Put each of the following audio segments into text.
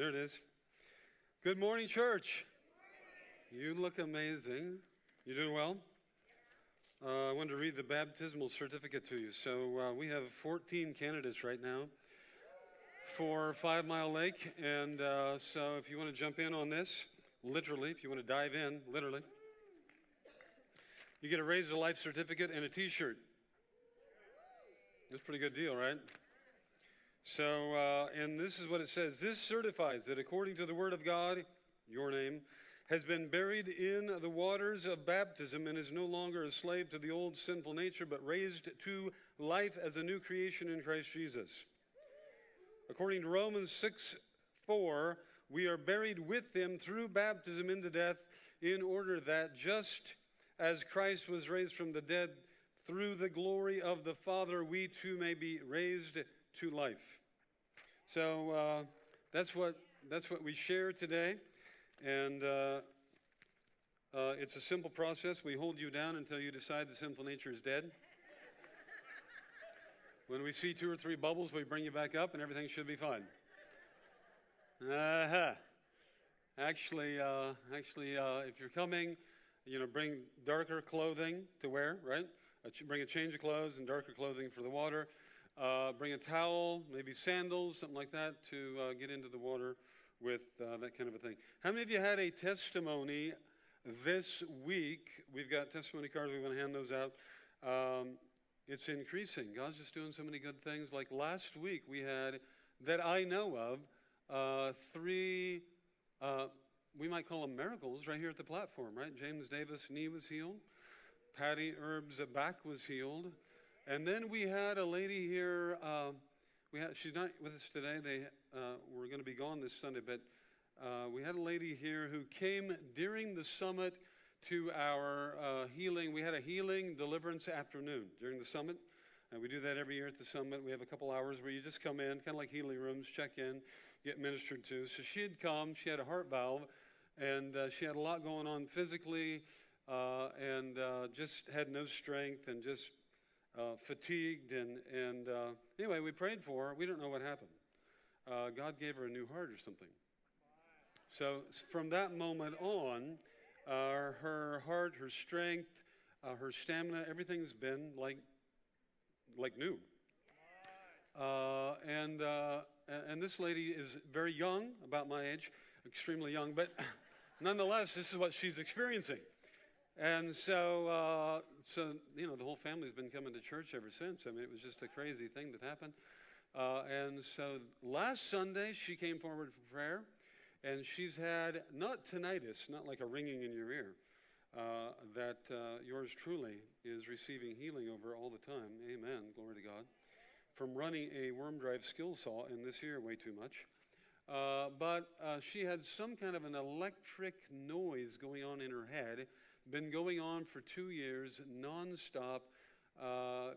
There it is. Good morning, church. You look amazing. You doing well? Uh, I wanted to read the baptismal certificate to you. So uh, we have 14 candidates right now for Five Mile Lake. And uh, so if you want to jump in on this, literally, if you want to dive in, literally, you get a Raise to Life certificate and a t shirt. That's a pretty good deal, right? So, uh, and this is what it says this certifies that according to the Word of God, your name, has been buried in the waters of baptism and is no longer a slave to the old sinful nature, but raised to life as a new creation in Christ Jesus. According to Romans 6 4, we are buried with him through baptism into death, in order that just as Christ was raised from the dead through the glory of the Father, we too may be raised to life. So uh, that's what that's what we share today, and uh, uh, it's a simple process. We hold you down until you decide the sinful nature is dead. when we see two or three bubbles, we bring you back up, and everything should be fine. Uh-huh. Actually, uh, actually, uh, if you're coming, you know, bring darker clothing to wear, right? bring a change of clothes and darker clothing for the water. Uh, bring a towel, maybe sandals, something like that, to uh, get into the water with uh, that kind of a thing. How many of you had a testimony this week? We've got testimony cards, we want to hand those out. Um, it's increasing. God's just doing so many good things. Like last week, we had, that I know of, uh, three, uh, we might call them miracles right here at the platform, right? James Davis' knee was healed, Patty Erb's back was healed. And then we had a lady here. Uh, we had, she's not with us today. They uh, were going to be gone this Sunday, but uh, we had a lady here who came during the summit to our uh, healing. We had a healing deliverance afternoon during the summit. And we do that every year at the summit. We have a couple hours where you just come in, kind of like healing rooms, check in, get ministered to. So she had come. She had a heart valve, and uh, she had a lot going on physically, uh, and just had no strength, and just uh, fatigued. And, and uh, anyway, we prayed for her. We don't know what happened. Uh, God gave her a new heart or something. So from that moment on, her heart, her strength, uh, her stamina, everything's been like, like new. Uh, and, and this lady is very young, about my age, extremely young, but nonetheless, this is what she's experiencing. And so, uh, so you know, the whole family's been coming to church ever since. I mean, it was just a crazy thing that happened. Uh, and so last Sunday, she came forward for prayer, and she's had not tinnitus, not like a ringing in your ear, uh, that uh, yours truly is receiving healing over all the time. Amen. Glory to God. From running a worm drive skill saw in this year, way too much. Uh, but uh, she had some kind of an electric noise going on in her head been going on for two years, nonstop. Uh,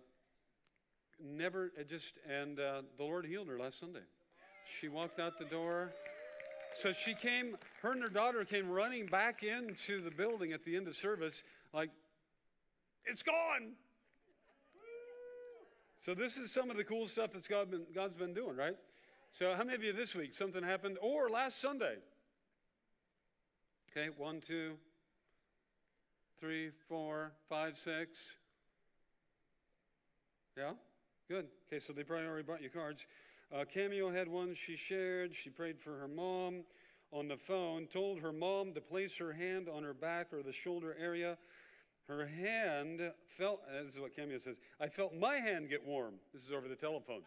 never, just, and uh, the Lord healed her last Sunday. She walked out the door. So she came, her and her daughter came running back into the building at the end of service, like, it's gone. So this is some of the cool stuff that God been, God's been doing, right? So how many of you this week something happened, or last Sunday? Okay, one, two, three, four, five, six. Yeah? Good. Okay, so they probably already brought you cards. Uh, Cameo had one she shared. She prayed for her mom on the phone, told her mom to place her hand on her back or the shoulder area. Her hand felt, this is what Cameo says, I felt my hand get warm. This is over the telephone.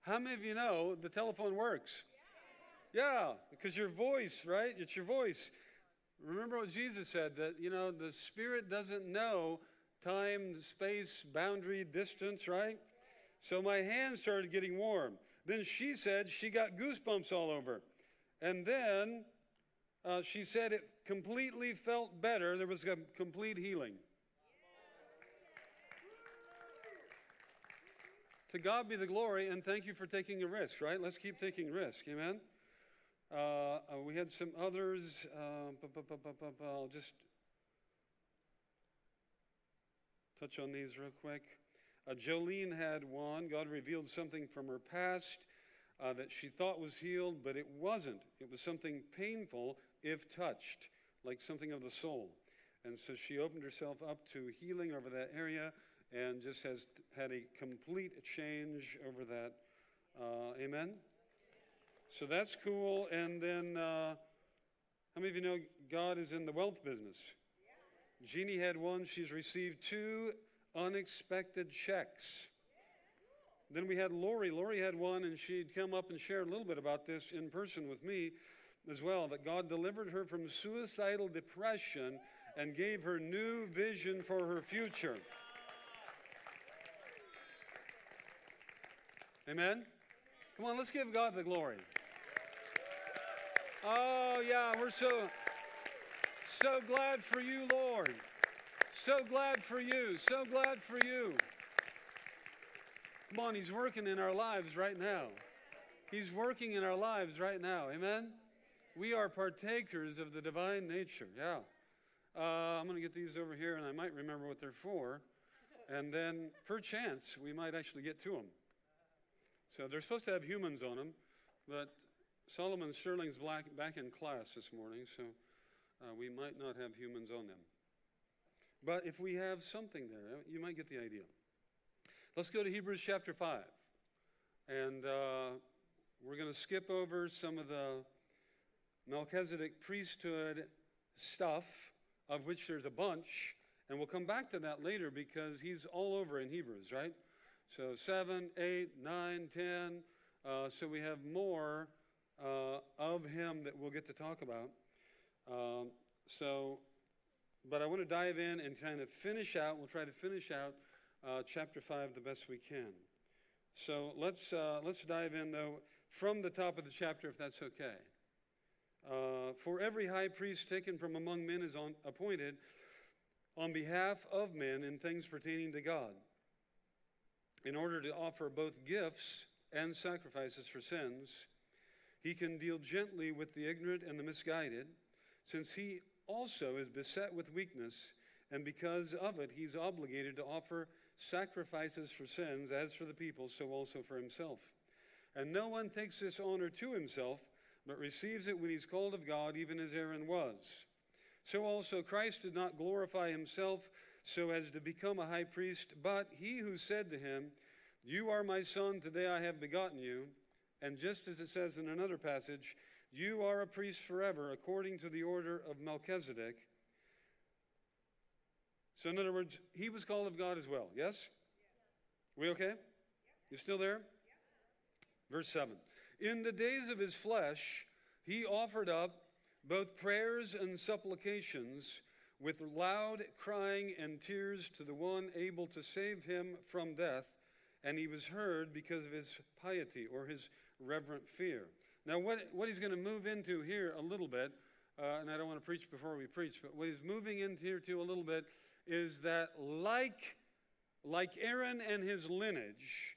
How many of you know the telephone works? Yeah, because your voice, right? It's your voice. Remember what Jesus said that, you know, the Spirit doesn't know time, space, boundary, distance, right? So my hands started getting warm. Then she said she got goosebumps all over. And then uh, she said it completely felt better. There was a complete healing. To God be the glory, and thank you for taking a risk, right? Let's keep taking risk. Amen. Uh, uh, we had some others. Uh, I'll just touch on these real quick. Uh, Jolene had one. God revealed something from her past. uh, that she thought was healed, but it wasn't. It was something painful if touched, like something of the soul. And so she opened herself up to healing over that area and just has had a complete change over that. Uh, amen? So that's cool. And then, uh, how many of you know God is in the wealth business? Jeannie had one. She's received two unexpected checks. Then we had Lori. Lori had one, and she'd come up and share a little bit about this in person with me as well that God delivered her from suicidal depression and gave her new vision for her future. Amen? Come on, let's give God the glory. Oh, yeah, we're so, so glad for you, Lord. So glad for you. So glad for you. Come on, He's working in our lives right now. He's working in our lives right now. Amen? We are partakers of the divine nature. Yeah. Uh, I'm going to get these over here, and I might remember what they're for. And then, perchance, we might actually get to them. So they're supposed to have humans on them, but Solomon Sterling's back in class this morning, so uh, we might not have humans on them. But if we have something there, you might get the idea. Let's go to Hebrews chapter 5. And uh, we're going to skip over some of the Melchizedek priesthood stuff, of which there's a bunch. And we'll come back to that later because he's all over in Hebrews, right? So 7, 8, 9, 10. Uh, so we have more uh, of him that we'll get to talk about. Um, so, but I want to dive in and kind of finish out. We'll try to finish out uh, chapter 5 the best we can. So let's, uh, let's dive in, though, from the top of the chapter, if that's okay. Uh, for every high priest taken from among men is on, appointed on behalf of men in things pertaining to God, in order to offer both gifts and sacrifices for sins. He can deal gently with the ignorant and the misguided, since he also is beset with weakness, and because of it, he's obligated to offer sacrifices for sins, as for the people, so also for himself. And no one takes this honor to himself, but receives it when he's called of God, even as Aaron was. So also Christ did not glorify himself so as to become a high priest, but he who said to him, You are my son, today I have begotten you. And just as it says in another passage, You are a priest forever, according to the order of Melchizedek. So, in other words, he was called of God as well. Yes? We okay? You still there? Verse 7. In the days of his flesh, he offered up both prayers and supplications with loud crying and tears to the one able to save him from death, and he was heard because of his piety or his reverent fear. Now, what, what he's going to move into here a little bit, uh, and I don't want to preach before we preach, but what he's moving into here to a little bit is that, like, like Aaron and his lineage,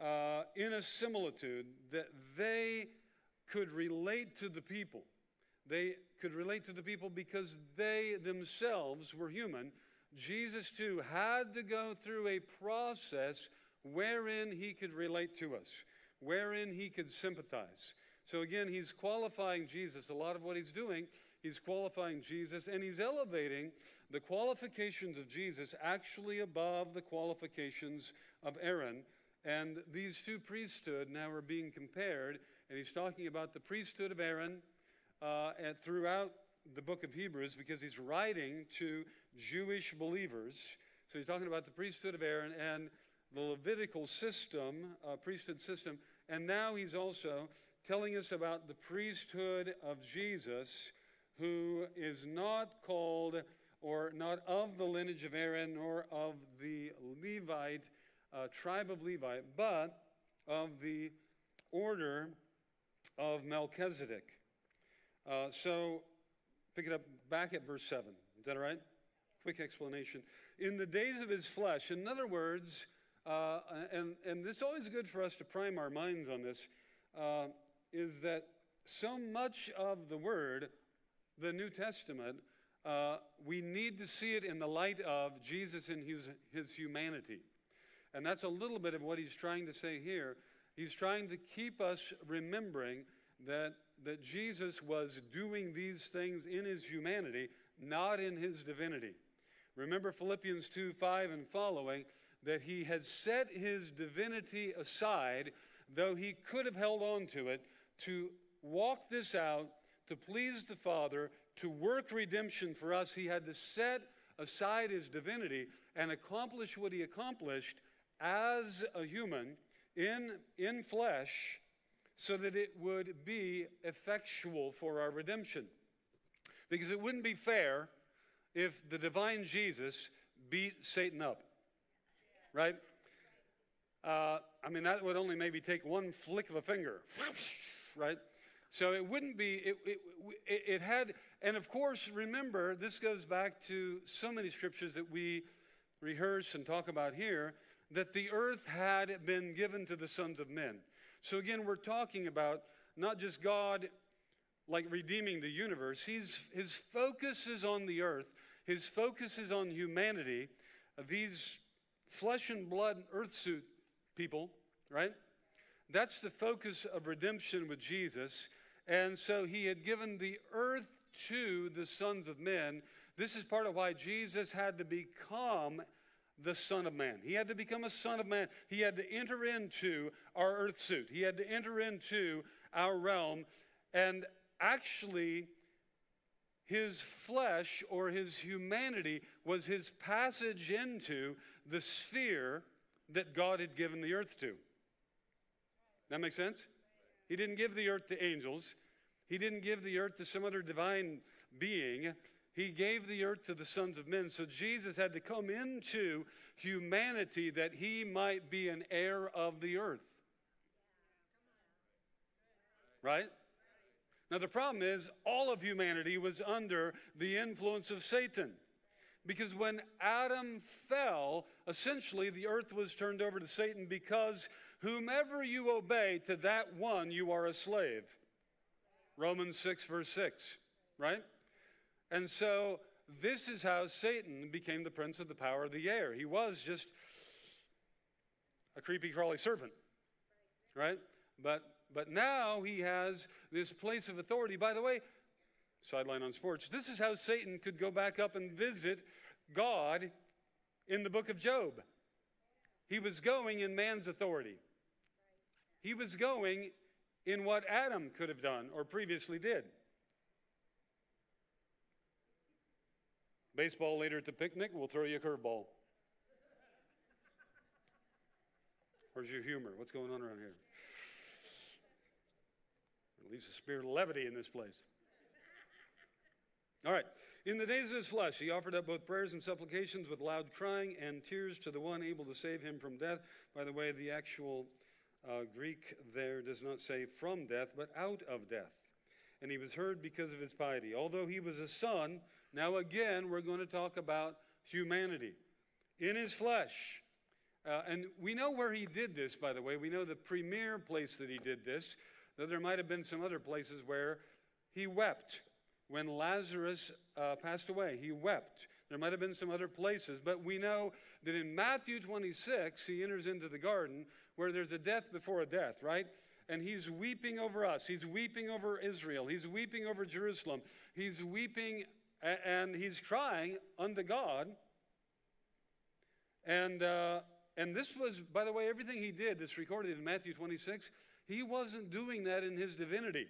uh, in a similitude, that they could relate to the people. They could relate to the people because they themselves were human. Jesus, too, had to go through a process wherein he could relate to us, wherein he could sympathize. So, again, he's qualifying Jesus. A lot of what he's doing, he's qualifying Jesus, and he's elevating the qualifications of Jesus actually above the qualifications of Aaron. And these two priesthood now are being compared, and he's talking about the priesthood of Aaron uh, throughout the book of Hebrews because he's writing to Jewish believers. So he's talking about the priesthood of Aaron and the Levitical system, uh, priesthood system, and now he's also telling us about the priesthood of Jesus, who is not called or not of the lineage of Aaron, nor of the Levite, uh, tribe of Levi, but of the order of Melchizedek. Uh, so, pick it up back at verse 7. Is that all right? Quick explanation. In the days of his flesh, in other words, uh, and, and this is always good for us to prime our minds on this, uh, is that so much of the word, the New Testament, uh, we need to see it in the light of Jesus and his, his humanity. And that's a little bit of what he's trying to say here. He's trying to keep us remembering that, that Jesus was doing these things in his humanity, not in his divinity. Remember Philippians 2 5 and following, that he had set his divinity aside, though he could have held on to it, to walk this out, to please the Father, to work redemption for us. He had to set aside his divinity and accomplish what he accomplished as a human in, in flesh so that it would be effectual for our redemption. Because it wouldn't be fair if the divine Jesus beat Satan up, right? Uh, I mean, that would only maybe take one flick of a finger, right? So it wouldn't be, it, it, it, had, and of course, remember, this goes back to so many scriptures that we rehearse and talk about here, that the earth had been given to the sons of men. So again, we're talking about not just God like redeeming the universe, He's, his focus is on the earth, his focus is on humanity. These flesh and blood earth suit people, right? That's the focus of redemption with Jesus. And so he had given the earth to the sons of men. This is part of why Jesus had to become the Son of Man. He had to become a Son of Man. He had to enter into our earth suit, he had to enter into our realm. And actually, his flesh or his humanity was his passage into the sphere that God had given the earth to. That makes sense? He didn't give the earth to angels. He didn't give the earth to some other divine being. He gave the earth to the sons of men. So Jesus had to come into humanity that he might be an heir of the earth. Right? Now, the problem is, all of humanity was under the influence of Satan. Because when Adam fell, essentially the earth was turned over to Satan because whomever you obey, to that one you are a slave. Romans 6, verse 6, right? And so this is how Satan became the prince of the power of the air. He was just a creepy, crawly serpent, right? But but now he has this place of authority. By the way, sideline on sports, this is how Satan could go back up and visit God in the book of Job. He was going in man's authority, he was going in what Adam could have done or previously did. Baseball later at the picnic, we'll throw you a curveball. Where's your humor? What's going on around here? At least a spirit of levity in this place. All right. In the days of his flesh, he offered up both prayers and supplications with loud crying and tears to the one able to save him from death. By the way, the actual uh, Greek there does not say from death, but out of death. And he was heard because of his piety. Although he was a son, now again, we're going to talk about humanity in his flesh. Uh, and we know where he did this, by the way. We know the premier place that he did this Though there might have been some other places where he wept when Lazarus uh, passed away. He wept. There might have been some other places, but we know that in Matthew 26, he enters into the garden where there's a death before a death, right? And he's weeping over us. He's weeping over Israel. He's weeping over Jerusalem. He's weeping and he's crying unto God. And, uh, and this was, by the way, everything he did that's recorded in Matthew 26 he wasn't doing that in his divinity.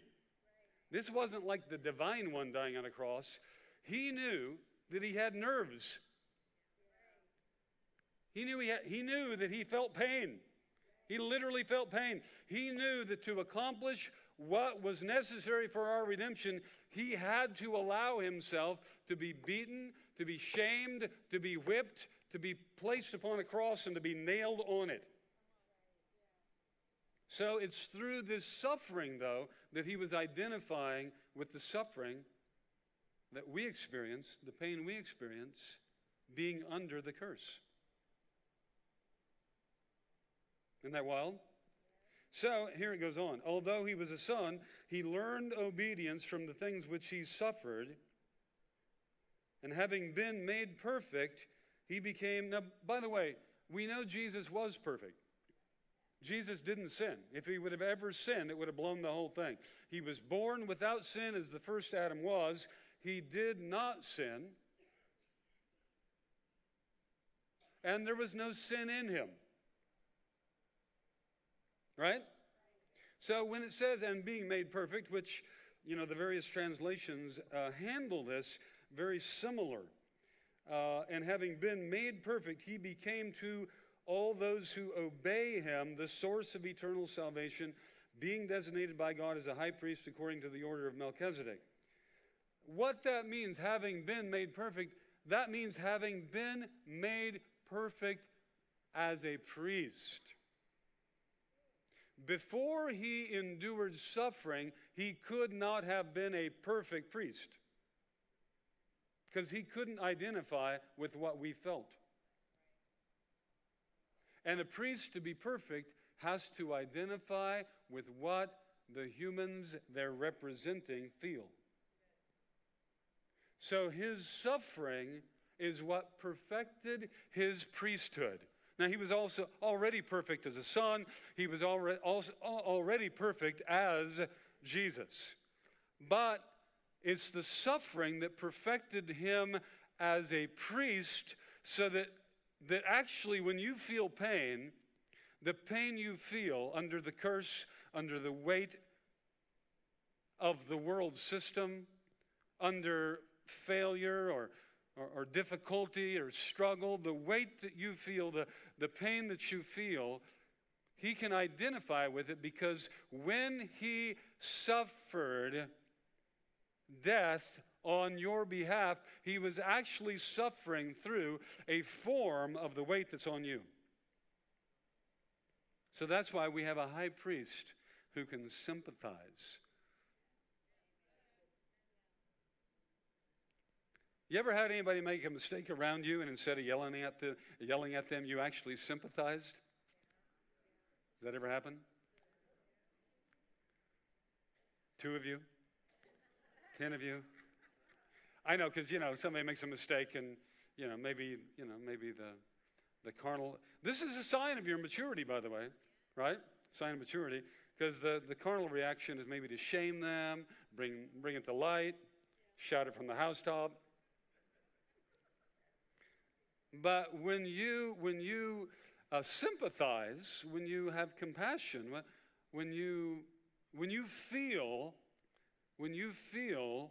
This wasn't like the divine one dying on a cross. He knew that he had nerves. He knew, he, had, he knew that he felt pain. He literally felt pain. He knew that to accomplish what was necessary for our redemption, he had to allow himself to be beaten, to be shamed, to be whipped, to be placed upon a cross, and to be nailed on it. So it's through this suffering, though, that he was identifying with the suffering that we experience, the pain we experience, being under the curse. Isn't that wild? So here it goes on. Although he was a son, he learned obedience from the things which he suffered. And having been made perfect, he became. Now, by the way, we know Jesus was perfect. Jesus didn't sin. If he would have ever sinned, it would have blown the whole thing. He was born without sin as the first Adam was. He did not sin. And there was no sin in him. Right? So when it says, and being made perfect, which, you know, the various translations uh, handle this very similar. Uh, and having been made perfect, he became to all those who obey him the source of eternal salvation, being designated by God as a high priest according to the order of Melchizedek. What that means, having been made perfect, that means having been made perfect as a priest. Before he endured suffering, he could not have been a perfect priest because he couldn't identify with what we felt. And a priest, to be perfect, has to identify with what the humans they're representing feel. So his suffering is what perfected his priesthood. Now, he was also already perfect as a son, he was already, also, already perfect as Jesus. But it's the suffering that perfected him as a priest so that, that actually, when you feel pain, the pain you feel under the curse, under the weight of the world system, under failure or or, or difficulty or struggle, the weight that you feel, the, the pain that you feel, he can identify with it because when he suffered death on your behalf, he was actually suffering through a form of the weight that's on you. So that's why we have a high priest who can sympathize You ever had anybody make a mistake around you and instead of yelling at, the, yelling at them, you actually sympathized? Has that ever happened? Two of you? Ten of you? I know, because, you know, somebody makes a mistake and, you know, maybe, you know, maybe the, the carnal. This is a sign of your maturity, by the way, right? Sign of maturity. Because the, the carnal reaction is maybe to shame them, bring, bring it to light, shout it from the housetop. But when you, when you uh, sympathize, when you have compassion, when you, when you feel, when you feel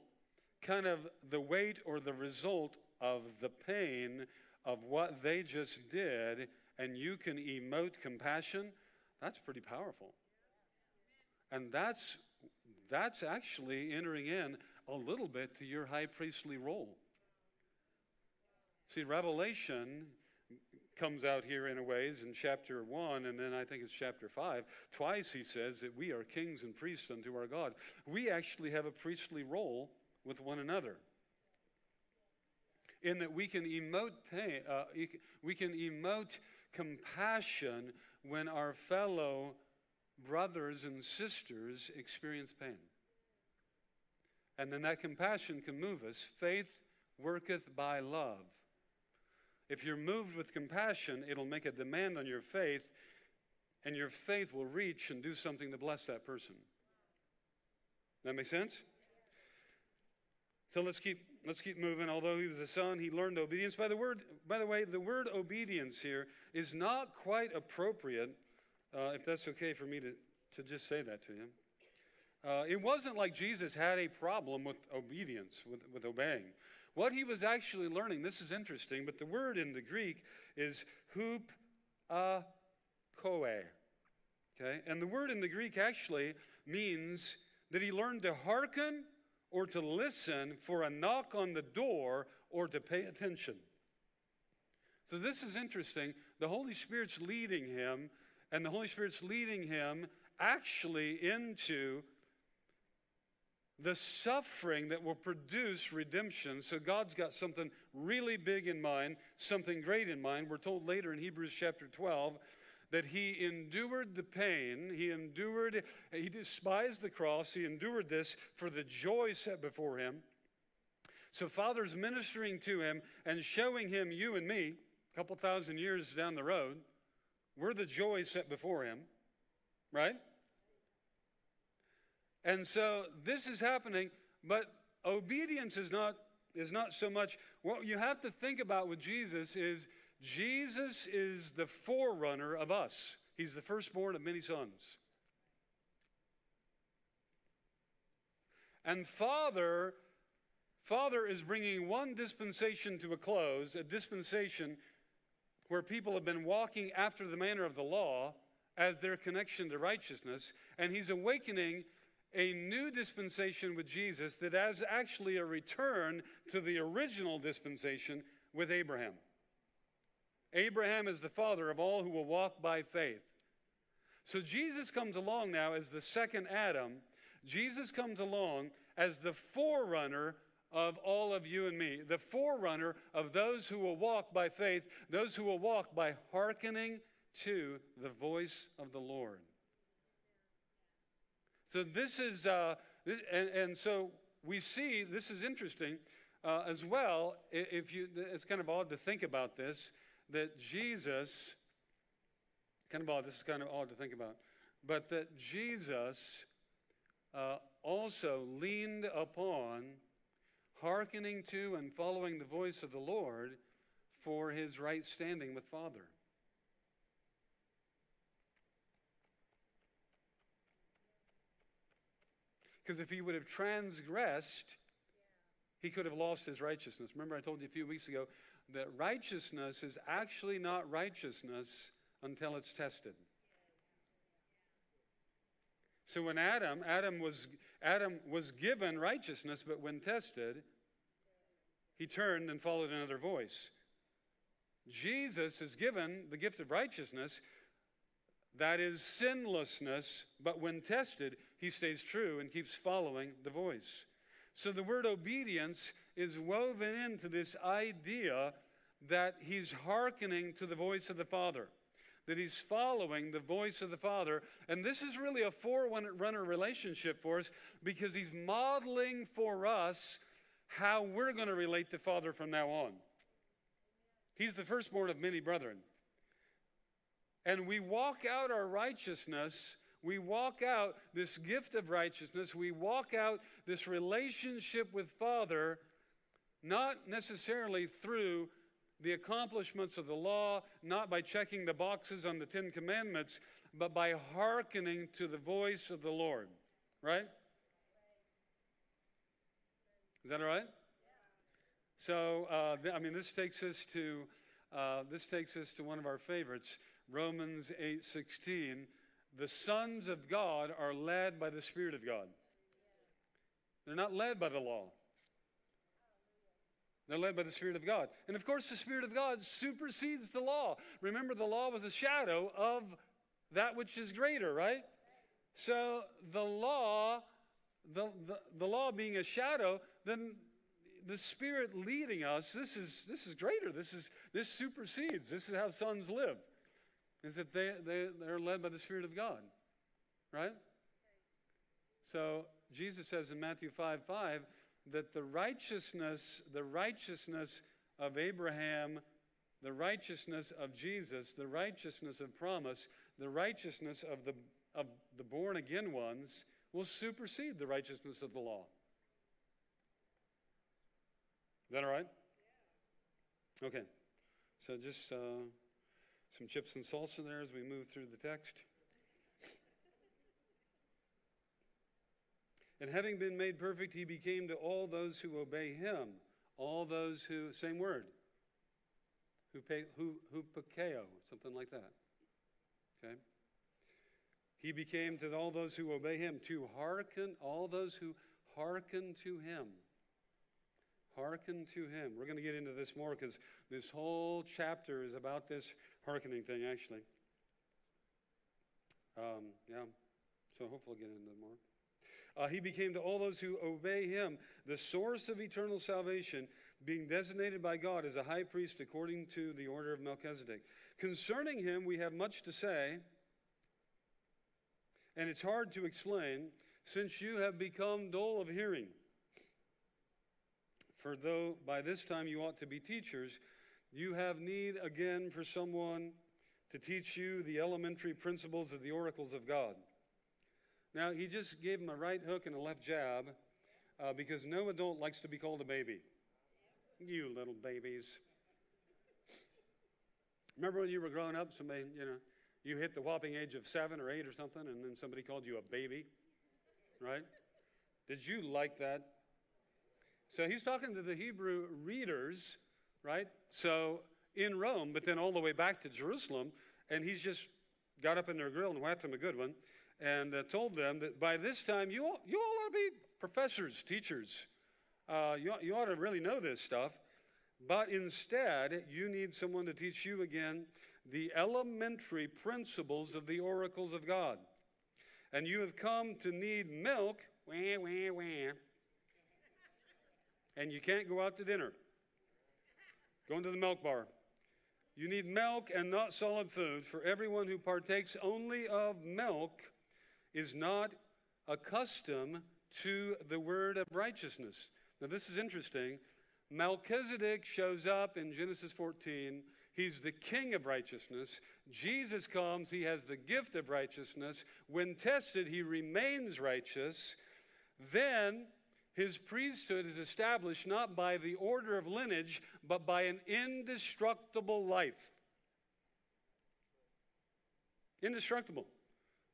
kind of the weight or the result of the pain of what they just did, and you can emote compassion, that's pretty powerful. And that's, that's actually entering in a little bit to your high priestly role. See, Revelation comes out here in a ways in chapter 1 and then I think it's chapter 5 twice he says that we are kings and priests unto our God we actually have a priestly role with one another in that we can emote pain uh, we can emote compassion when our fellow brothers and sisters experience pain and then that compassion can move us faith worketh by love if you're moved with compassion, it'll make a demand on your faith, and your faith will reach and do something to bless that person. That make sense? So let's keep let's keep moving. Although he was a son, he learned obedience. By the word, by the way, the word obedience here is not quite appropriate. Uh, if that's okay for me to, to just say that to you. Uh, it wasn't like Jesus had a problem with obedience, with, with obeying. What he was actually learning, this is interesting, but the word in the Greek is hup a koe. Okay? And the word in the Greek actually means that he learned to hearken or to listen for a knock on the door or to pay attention. So this is interesting. The Holy Spirit's leading him, and the Holy Spirit's leading him actually into the suffering that will produce redemption. So God's got something really big in mind, something great in mind. We're told later in Hebrews chapter 12 that he endured the pain, he endured, he despised the cross, he endured this for the joy set before him. So Father's ministering to him and showing him, you and me, a couple thousand years down the road, we're the joy set before him. right? And so this is happening, but obedience is not is not so much what you have to think about with Jesus is Jesus is the forerunner of us. He's the firstborn of many sons. And Father Father is bringing one dispensation to a close, a dispensation where people have been walking after the manner of the law as their connection to righteousness, and he's awakening a new dispensation with Jesus that is actually a return to the original dispensation with Abraham. Abraham is the father of all who will walk by faith. So Jesus comes along now as the second Adam. Jesus comes along as the forerunner of all of you and me, the forerunner of those who will walk by faith, those who will walk by hearkening to the voice of the Lord. So this is, uh, this, and, and so we see, this is interesting uh, as well. If you, it's kind of odd to think about this, that Jesus, kind of odd, this is kind of odd to think about, but that Jesus uh, also leaned upon hearkening to and following the voice of the Lord for his right standing with Father. Because if he would have transgressed, he could have lost his righteousness. Remember, I told you a few weeks ago that righteousness is actually not righteousness until it's tested. So when Adam, Adam was, Adam was given righteousness, but when tested, he turned and followed another voice. Jesus is given the gift of righteousness, that is sinlessness, but when tested, he stays true and keeps following the voice. So the word obedience is woven into this idea that he's hearkening to the voice of the Father, that he's following the voice of the Father. And this is really a forerunner relationship for us because he's modeling for us how we're going to relate to Father from now on. He's the firstborn of many brethren and we walk out our righteousness, we walk out this gift of righteousness, we walk out this relationship with Father, not necessarily through the accomplishments of the law, not by checking the boxes on the Ten Commandments, but by hearkening to the voice of the Lord. Right? Is that all right? So, uh, th- I mean, this takes us to uh, this takes us to one of our favorites. Romans 8:16, the sons of God are led by the Spirit of God. They're not led by the law. They're led by the Spirit of God. And of course, the Spirit of God supersedes the law. Remember, the law was a shadow of that which is greater, right? So the law, the, the, the law being a shadow, then the Spirit leading us, this is, this is greater. This, is, this supersedes. This is how sons live is that they, they, they're led by the Spirit of God, right? So Jesus says in Matthew 5 5 that the righteousness, the righteousness of Abraham, the righteousness of Jesus, the righteousness of promise, the righteousness of the, of the born again ones will supersede the righteousness of the law. Is that all right? Okay. So just. Uh, some chips and salsa there as we move through the text. And having been made perfect, he became to all those who obey him, all those who, same word, who, pay, who, who pakeo, something like that. Okay? He became to all those who obey him, to hearken, all those who hearken to him. Hearken to him. We're going to get into this more because this whole chapter is about this hearkening thing, actually. Um, yeah, so hopefully we'll get into more. Uh, he became to all those who obey him the source of eternal salvation, being designated by God as a high priest according to the order of Melchizedek. Concerning him, we have much to say, and it's hard to explain, since you have become dull of hearing. For though by this time you ought to be teachers, you have need again for someone to teach you the elementary principles of the oracles of God. Now, he just gave him a right hook and a left jab uh, because no adult likes to be called a baby. You little babies. Remember when you were growing up, somebody, you know, you hit the whopping age of seven or eight or something, and then somebody called you a baby, right? Did you like that? So he's talking to the Hebrew readers, right? So in Rome, but then all the way back to Jerusalem, and he's just got up in their grill and whacked them a good one and uh, told them that by this time you all, you all ought to be professors, teachers. Uh, you, you ought to really know this stuff. But instead, you need someone to teach you again the elementary principles of the oracles of God. And you have come to need milk, wah, wah, wah. And you can't go out to dinner. Go into the milk bar. You need milk and not solid food, for everyone who partakes only of milk is not accustomed to the word of righteousness. Now, this is interesting. Melchizedek shows up in Genesis 14. He's the king of righteousness. Jesus comes, he has the gift of righteousness. When tested, he remains righteous. Then his priesthood is established not by the order of lineage, but by an indestructible life. Indestructible.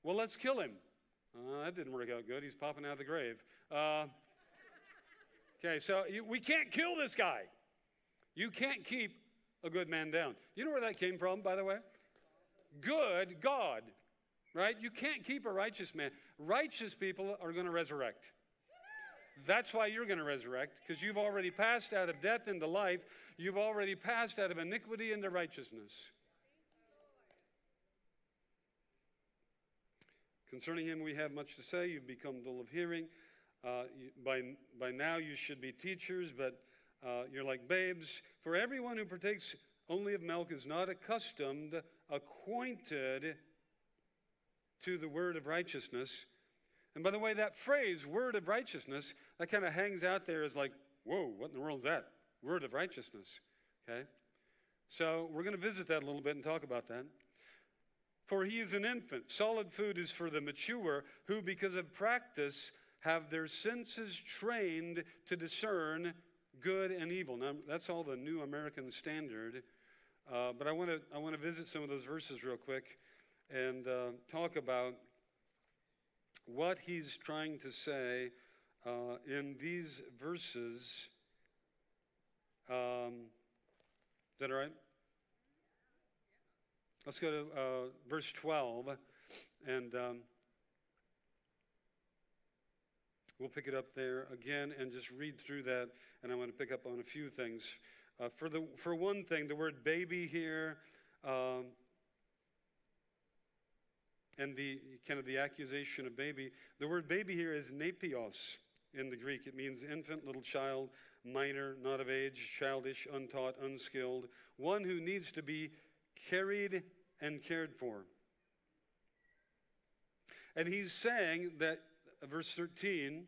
Well, let's kill him. Uh, that didn't work out good. He's popping out of the grave. Uh, Okay, so you, we can't kill this guy. You can't keep a good man down. You know where that came from, by the way? Good God, right? You can't keep a righteous man. Righteous people are going to resurrect. That's why you're going to resurrect, because you've already passed out of death into life. You've already passed out of iniquity into righteousness. Concerning him, we have much to say. You've become dull of hearing. Uh, you, by, by now you should be teachers, but uh, you're like babes. For everyone who partakes only of milk is not accustomed, acquainted to the word of righteousness. And by the way, that phrase, word of righteousness, that kind of hangs out there as like, whoa, what in the world is that? Word of righteousness. Okay? So we're going to visit that a little bit and talk about that. For he is an infant. Solid food is for the mature, who, because of practice, have their senses trained to discern good and evil. Now, that's all the New American Standard. Uh, but I want to I want to visit some of those verses real quick and uh, talk about what he's trying to say uh, in these verses. Um, is that all right? Let's go to uh, verse 12 and. Um, We'll pick it up there again and just read through that, and I want to pick up on a few things. Uh, for, the, for one thing, the word baby here, um, and the kind of the accusation of baby, the word baby here is nepios in the Greek. It means infant, little child, minor, not of age, childish, untaught, unskilled, one who needs to be carried and cared for. And he's saying that verse 13,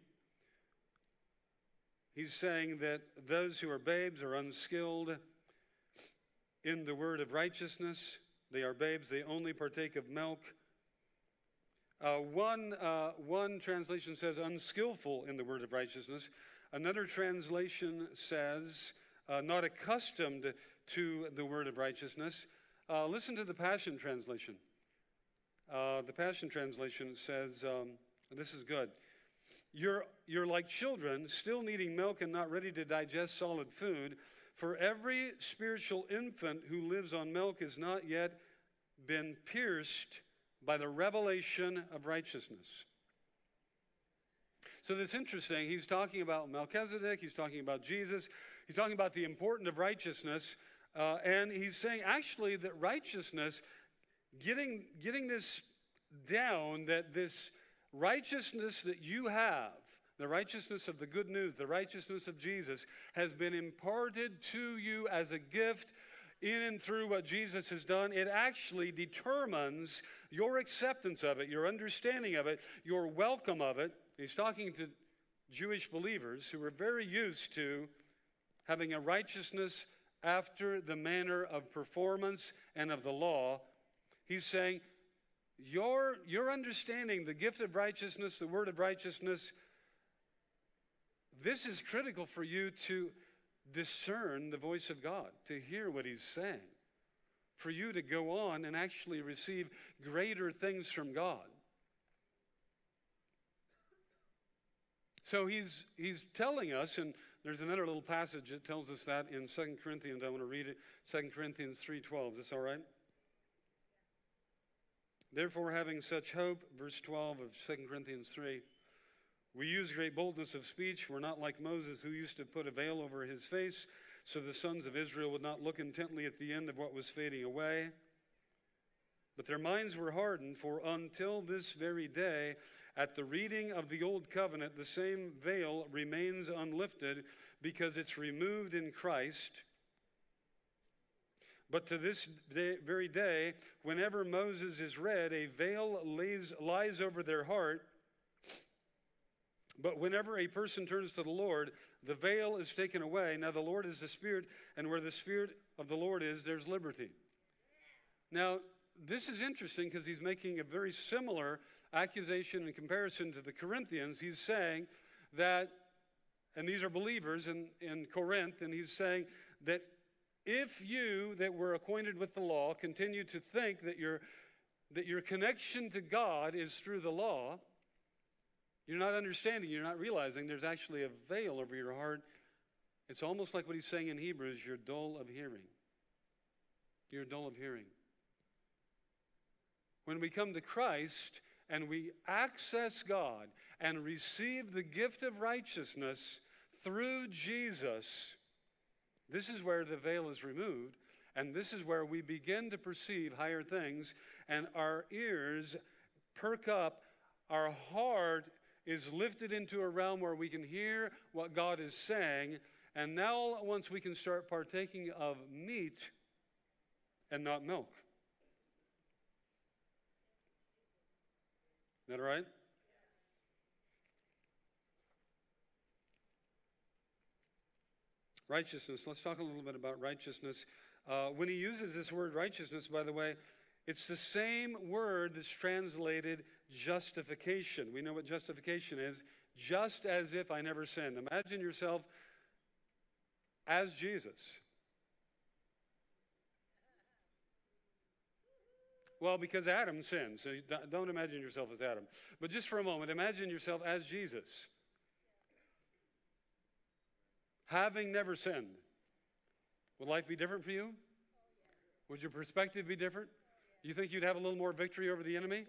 he's saying that those who are babes are unskilled in the word of righteousness. They are babes, they only partake of milk. Uh, one, uh, one translation says unskillful in the word of righteousness. Another translation says uh, not accustomed to the word of righteousness. Uh, listen to the Passion Translation. Uh, the Passion Translation says, um, this is good. You're, you're like children, still needing milk and not ready to digest solid food. For every spiritual infant who lives on milk has not yet been pierced by the revelation of righteousness. So that's interesting. He's talking about Melchizedek, he's talking about Jesus, he's talking about the importance of righteousness, uh, and he's saying actually that righteousness, getting, getting this down, that this righteousness that you have, the righteousness of the good news, the righteousness of Jesus, has been imparted to you as a gift in and through what Jesus has done. It actually determines your acceptance of it, your understanding of it, your welcome of it. He's talking to Jewish believers who were very used to having a righteousness after the manner of performance and of the law. He's saying, your, your understanding, the gift of righteousness, the word of righteousness, this is critical for you to discern the voice of God, to hear what He's saying, for you to go on and actually receive greater things from God. So he's, he's telling us, and there's another little passage that tells us that in 2 Corinthians. I want to read it. 2 Corinthians 3.12. Is this all right? Therefore, having such hope, verse 12 of 2 Corinthians 3, we use great boldness of speech. We're not like Moses, who used to put a veil over his face, so the sons of Israel would not look intently at the end of what was fading away. But their minds were hardened, for until this very day, at the reading of the Old Covenant, the same veil remains unlifted because it's removed in Christ. But to this day, very day, whenever Moses is read, a veil lays, lies over their heart. But whenever a person turns to the Lord, the veil is taken away. Now, the Lord is the Spirit, and where the Spirit of the Lord is, there's liberty. Now, this is interesting because he's making a very similar accusation in comparison to the Corinthians. He's saying that, and these are believers in, in Corinth, and he's saying that if you that were acquainted with the law continue to think that your, that your connection to God is through the law, you're not understanding, you're not realizing there's actually a veil over your heart. It's almost like what he's saying in Hebrews you're dull of hearing. You're dull of hearing. When we come to Christ and we access God and receive the gift of righteousness through Jesus, this is where the veil is removed, and this is where we begin to perceive higher things, and our ears perk up, our heart is lifted into a realm where we can hear what God is saying, and now once we can start partaking of meat and not milk. That right? Righteousness. Let's talk a little bit about righteousness. Uh, when he uses this word righteousness, by the way, it's the same word that's translated justification. We know what justification is just as if I never sinned. Imagine yourself as Jesus. Well, because Adam sinned, so don't imagine yourself as Adam. But just for a moment, imagine yourself as Jesus having never sinned, would life be different for you? Would your perspective be different? You think you'd have a little more victory over the enemy?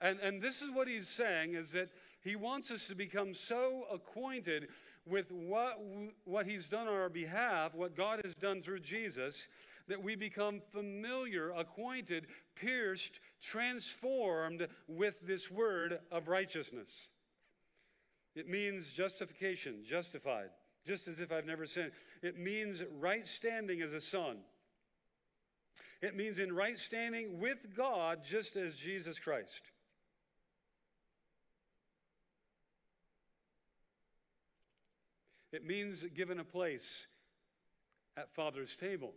And, and this is what he's saying is that he wants us to become so acquainted with what, what he's done on our behalf, what God has done through Jesus, that we become familiar, acquainted, pierced, transformed with this word of righteousness. It means justification, justified, just as if I've never sinned. It means right standing as a son. It means in right standing with God, just as Jesus Christ. It means given a place at Father's table.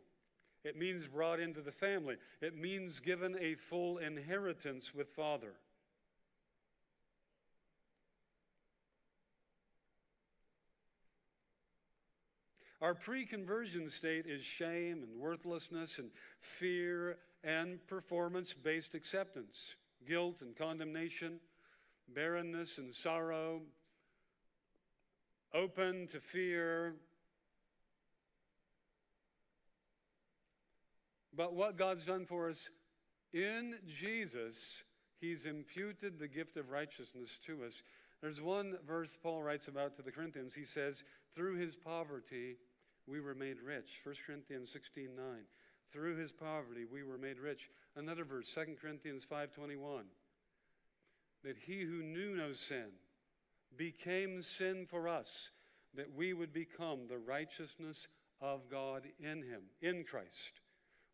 It means brought into the family. It means given a full inheritance with Father. Our pre conversion state is shame and worthlessness and fear and performance based acceptance, guilt and condemnation, barrenness and sorrow, open to fear. But what God's done for us in Jesus, He's imputed the gift of righteousness to us. There's one verse Paul writes about to the Corinthians. He says, Through his poverty, we were made rich. 1 Corinthians 16 9. Through his poverty we were made rich. Another verse, 2 Corinthians 5:21. That he who knew no sin became sin for us, that we would become the righteousness of God in him, in Christ.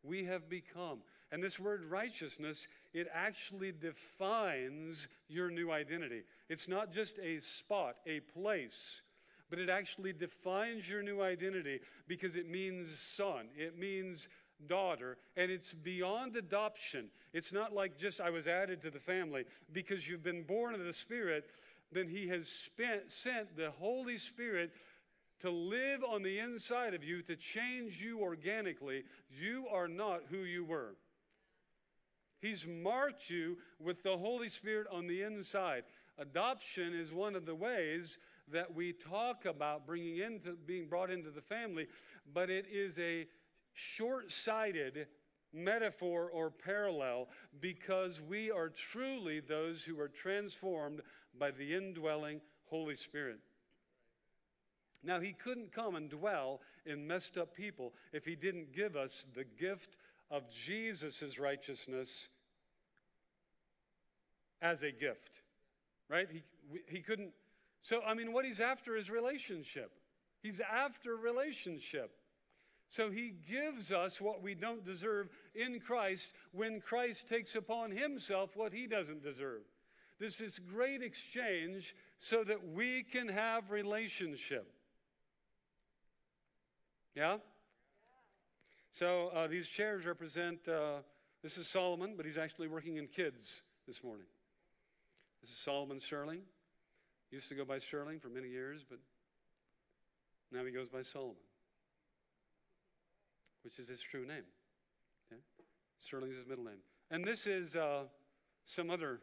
We have become. And this word righteousness, it actually defines your new identity. It's not just a spot, a place but it actually defines your new identity because it means son. It means daughter, and it's beyond adoption. It's not like just I was added to the family. Because you've been born of the Spirit, then He has spent, sent the Holy Spirit to live on the inside of you to change you organically. You are not who you were. He's marked you with the Holy Spirit on the inside. Adoption is one of the ways that we talk about bringing into being brought into the family, but it is a short-sighted metaphor or parallel because we are truly those who are transformed by the indwelling Holy Spirit. Now, he couldn't come and dwell in messed up people if he didn't give us the gift of Jesus' righteousness as a gift, right? He, he couldn't. So, I mean, what he's after is relationship. He's after relationship. So he gives us what we don't deserve in Christ when Christ takes upon himself what he doesn't deserve. This is great exchange so that we can have relationship. Yeah? So uh, these chairs represent, uh, this is Solomon, but he's actually working in kids this morning. This is Solomon Sterling. Used to go by Sterling for many years, but now he goes by Solomon, which is his true name. Sterling's his middle name. And this is uh, some other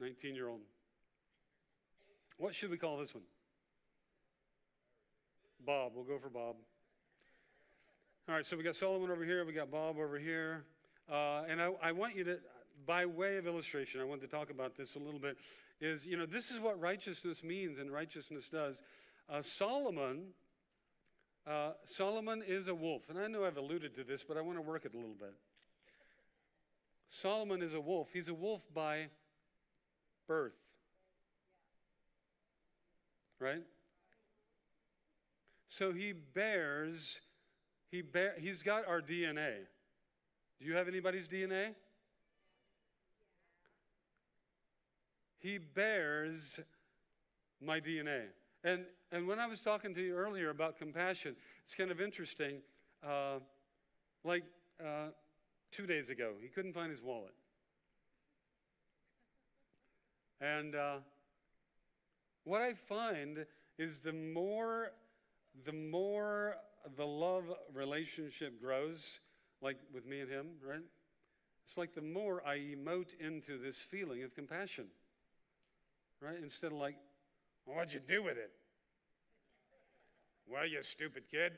19 year old. What should we call this one? Bob. We'll go for Bob. All right, so we got Solomon over here, we got Bob over here. Uh, and I, I want you to, by way of illustration, I want to talk about this a little bit. Is, you know, this is what righteousness means and righteousness does. Uh, Solomon, uh, Solomon is a Wolfe. And I know I've alluded to this, but I want to work it a little bit. Solomon is a Wolfe. He's a Wolfe by birth. Right? So he bears, he bear, he's got our DNA. Do you have anybody's DNA? He bears my DNA. And, and when I was talking to you earlier about compassion, it's kind of interesting. Uh, like uh, two days ago, he couldn't find his wallet. And uh, what I find is the more the more the love relationship grows, like with me and him, right? It's like the more I emote into this feeling of compassion, right? Instead of like, well, what'd you do with it? Well, you stupid kid.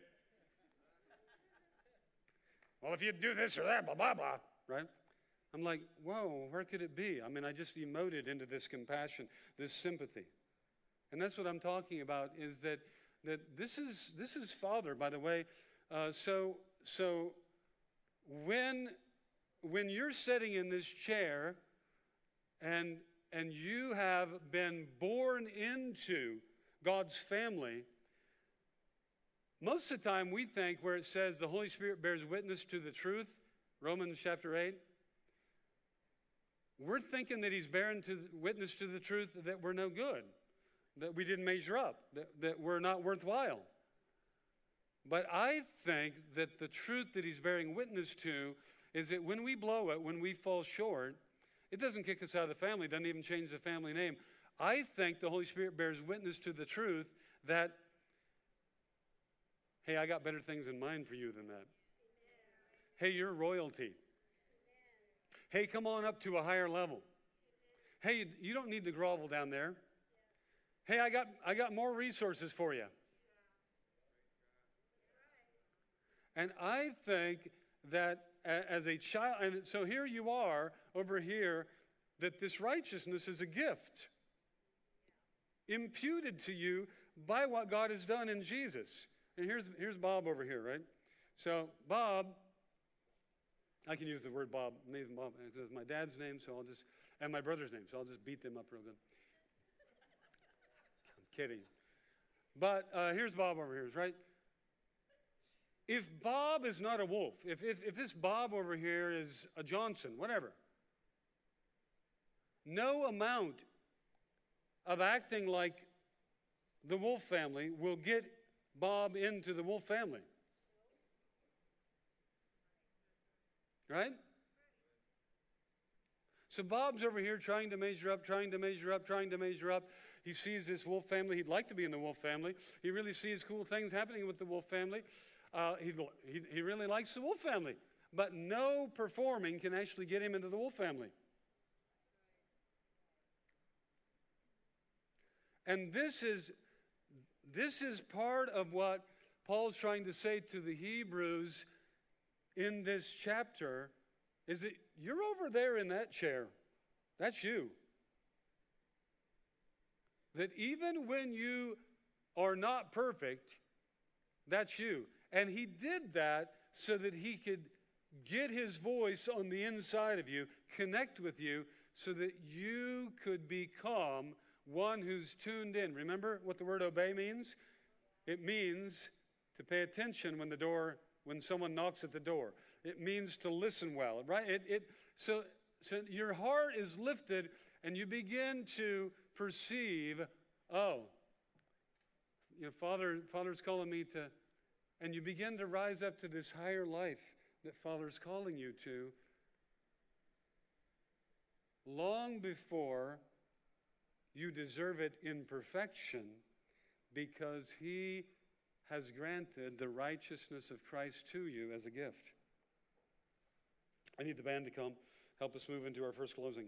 Well, if you'd do this or that, blah, blah, blah, right? I'm like, whoa, where could it be? I mean, I just emoted into this compassion, this sympathy. And that's what I'm talking about is that that this is this is Father, by the way. Uh, so so when when you're sitting in this chair and and you have been born into God's family, most of the time we think where it says the Holy Spirit bears witness to the truth, Romans chapter 8, we're thinking that he's bearing to, witness to the truth that we're no good that we didn't measure up, that, that we're not worthwhile. But I think that the truth that he's bearing witness to is that when we blow it, when we fall short, it doesn't kick us out of the family, doesn't even change the family name. I think the Holy Spirit bears witness to the truth that, hey, I got better things in mind for you than that. Hey, you're royalty. Hey, come on up to a higher level. Hey, you don't need to grovel down there. Hey, I got, I got more resources for you. And I think that as a child, and so here you are over here, that this righteousness is a gift imputed to you by what God has done in Jesus. And here's, here's Bob over here, right? So, Bob, I can use the word Bob, Nathan Bob, because it's my dad's name, so I'll just, and my brother's name, so I'll just beat them up real good. Kidding. But uh, here's Bob over here, right? If Bob is not a Wolfe, if, if, if this Bob over here is a Johnson, whatever, no amount of acting like the Wolfe family will get Bob into the Wolfe family. right? So Bob's over here trying to measure up, trying to measure up, trying to measure up. He sees this Wolfe family. He'd like to be in the Wolfe family. He really sees cool things happening with the Wolfe family. Uh, he, he, he really likes the Wolfe family. But no performing can actually get him into the Wolfe family. And this is, this is part of what Paul's trying to say to the Hebrews in this chapter is that you're over there in that chair. That's you. That even when you are not perfect, that's you. And he did that so that he could get his voice on the inside of you, connect with you, so that you could become one who's tuned in. Remember what the word obey means? It means to pay attention when the door, when someone knocks at the door. It means to listen well, right? It, it, so, so your heart is lifted and you begin to perceive, oh, you know, Father, Father's calling me to, and you begin to rise up to this higher life that Father's calling you to long before you deserve it in perfection because He has granted the righteousness of Christ to you as a gift. I need the band to come help us move into our first closing.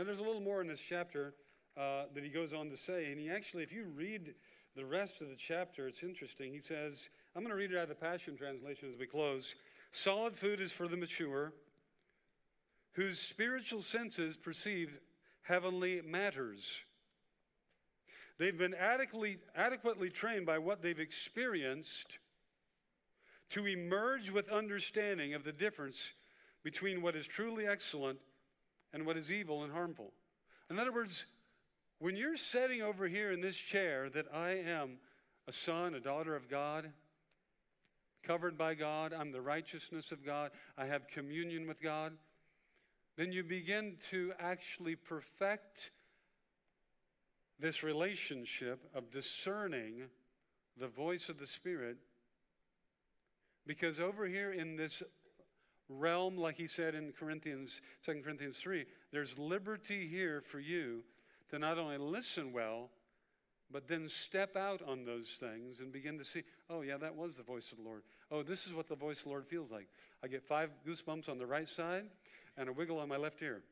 Now, there's a little more in this chapter uh, that he goes on to say, and he actually, if you read the rest of the chapter, it's interesting. He says, I'm going to read it out of the Passion Translation as we close. Solid food is for the mature, whose spiritual senses perceive heavenly matters. They've been adequately, adequately trained by what they've experienced to emerge with understanding of the difference between what is truly excellent and what is evil and harmful. In other words, when you're sitting over here in this chair that I am a son, a daughter of God, covered by God, I'm the righteousness of God, I have communion with God, then you begin to actually perfect this relationship of discerning the voice of the Spirit. Because over here in this realm, like he said in Corinthians, 2 Corinthians 3, there's liberty here for you to not only listen well, but then step out on those things and begin to see, oh, yeah, that was the voice of the Lord. Oh, this is what the voice of the Lord feels like. I get five goosebumps on the right side and a wiggle on my left ear.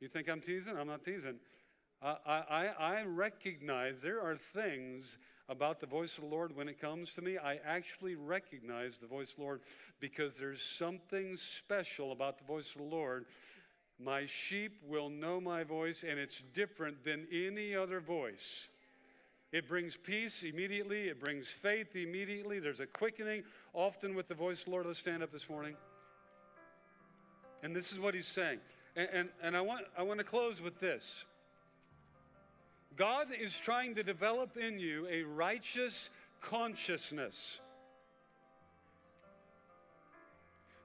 You think I'm teasing? I'm not teasing. I, I, I recognize there are things about the voice of the Lord when it comes to me. I actually recognize the voice of the Lord because there's something special about the voice of the Lord my sheep will know my voice, and it's different than any other voice. It brings peace immediately, it brings faith immediately. There's a quickening, often with the voice of the Lord. Let's stand up this morning. And this is what he's saying. And, and, and I, want, I want to close with this God is trying to develop in you a righteous consciousness.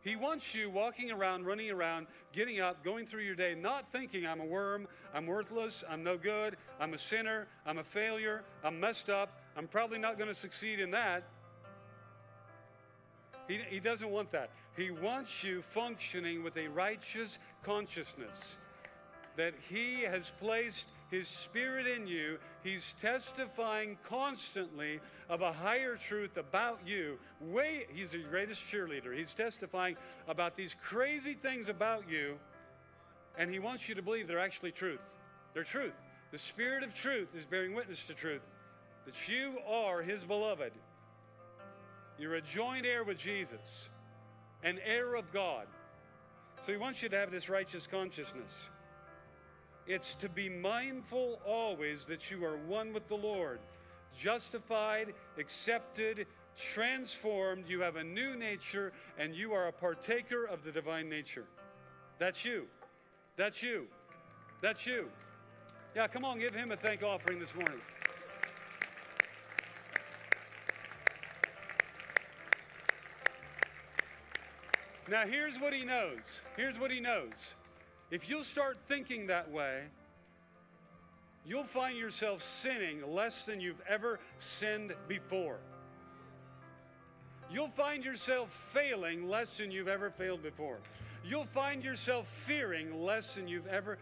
He wants you walking around, running around, getting up, going through your day, not thinking, I'm a worm, I'm worthless, I'm no good, I'm a sinner, I'm a failure, I'm messed up, I'm probably not going to succeed in that. He, he doesn't want that. He wants you functioning with a righteous consciousness that He has placed his Spirit in you. He's testifying constantly of a higher truth about you. Way, he's the greatest cheerleader. He's testifying about these crazy things about you, and he wants you to believe they're actually truth. They're truth. The Spirit of truth is bearing witness to truth that you are his beloved. You're a joint heir with Jesus, an heir of God. So he wants you to have this righteous consciousness. It's to be mindful always that you are one with the Lord, justified, accepted, transformed. You have a new nature, and you are a partaker of the divine nature. That's you. That's you. That's you. Yeah, come on, give him a thank offering this morning. Now, here's what he knows. Here's what he knows. If you'll start thinking that way, you'll find yourself sinning less than you've ever sinned before. You'll find yourself failing less than you've ever failed before. You'll find yourself fearing less than you've ever.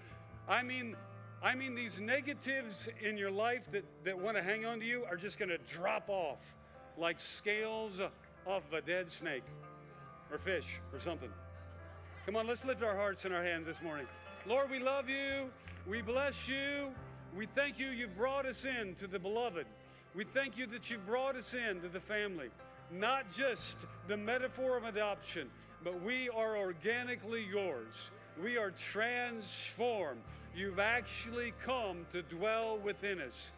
I mean, I mean, these negatives in your life that, that want to hang on to you are just going to drop off like scales off of a dead snake or fish or something. Come on, let's lift our hearts and our hands this morning. Lord, we love you. We bless you. We thank you, you've brought us in to the beloved. We thank you that you've brought us in to the family. Not just the metaphor of adoption, but we are organically yours. We are transformed. You've actually come to dwell within us.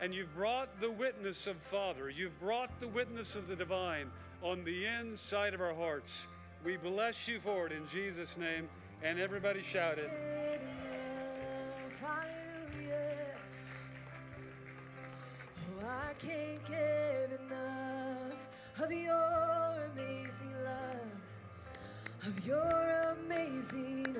And you've brought the witness of Father. You've brought the witness of the divine on the inside of our hearts. We bless you for it in Jesus' name. And everybody shouted. Oh, I can't get enough of your amazing love, of your amazing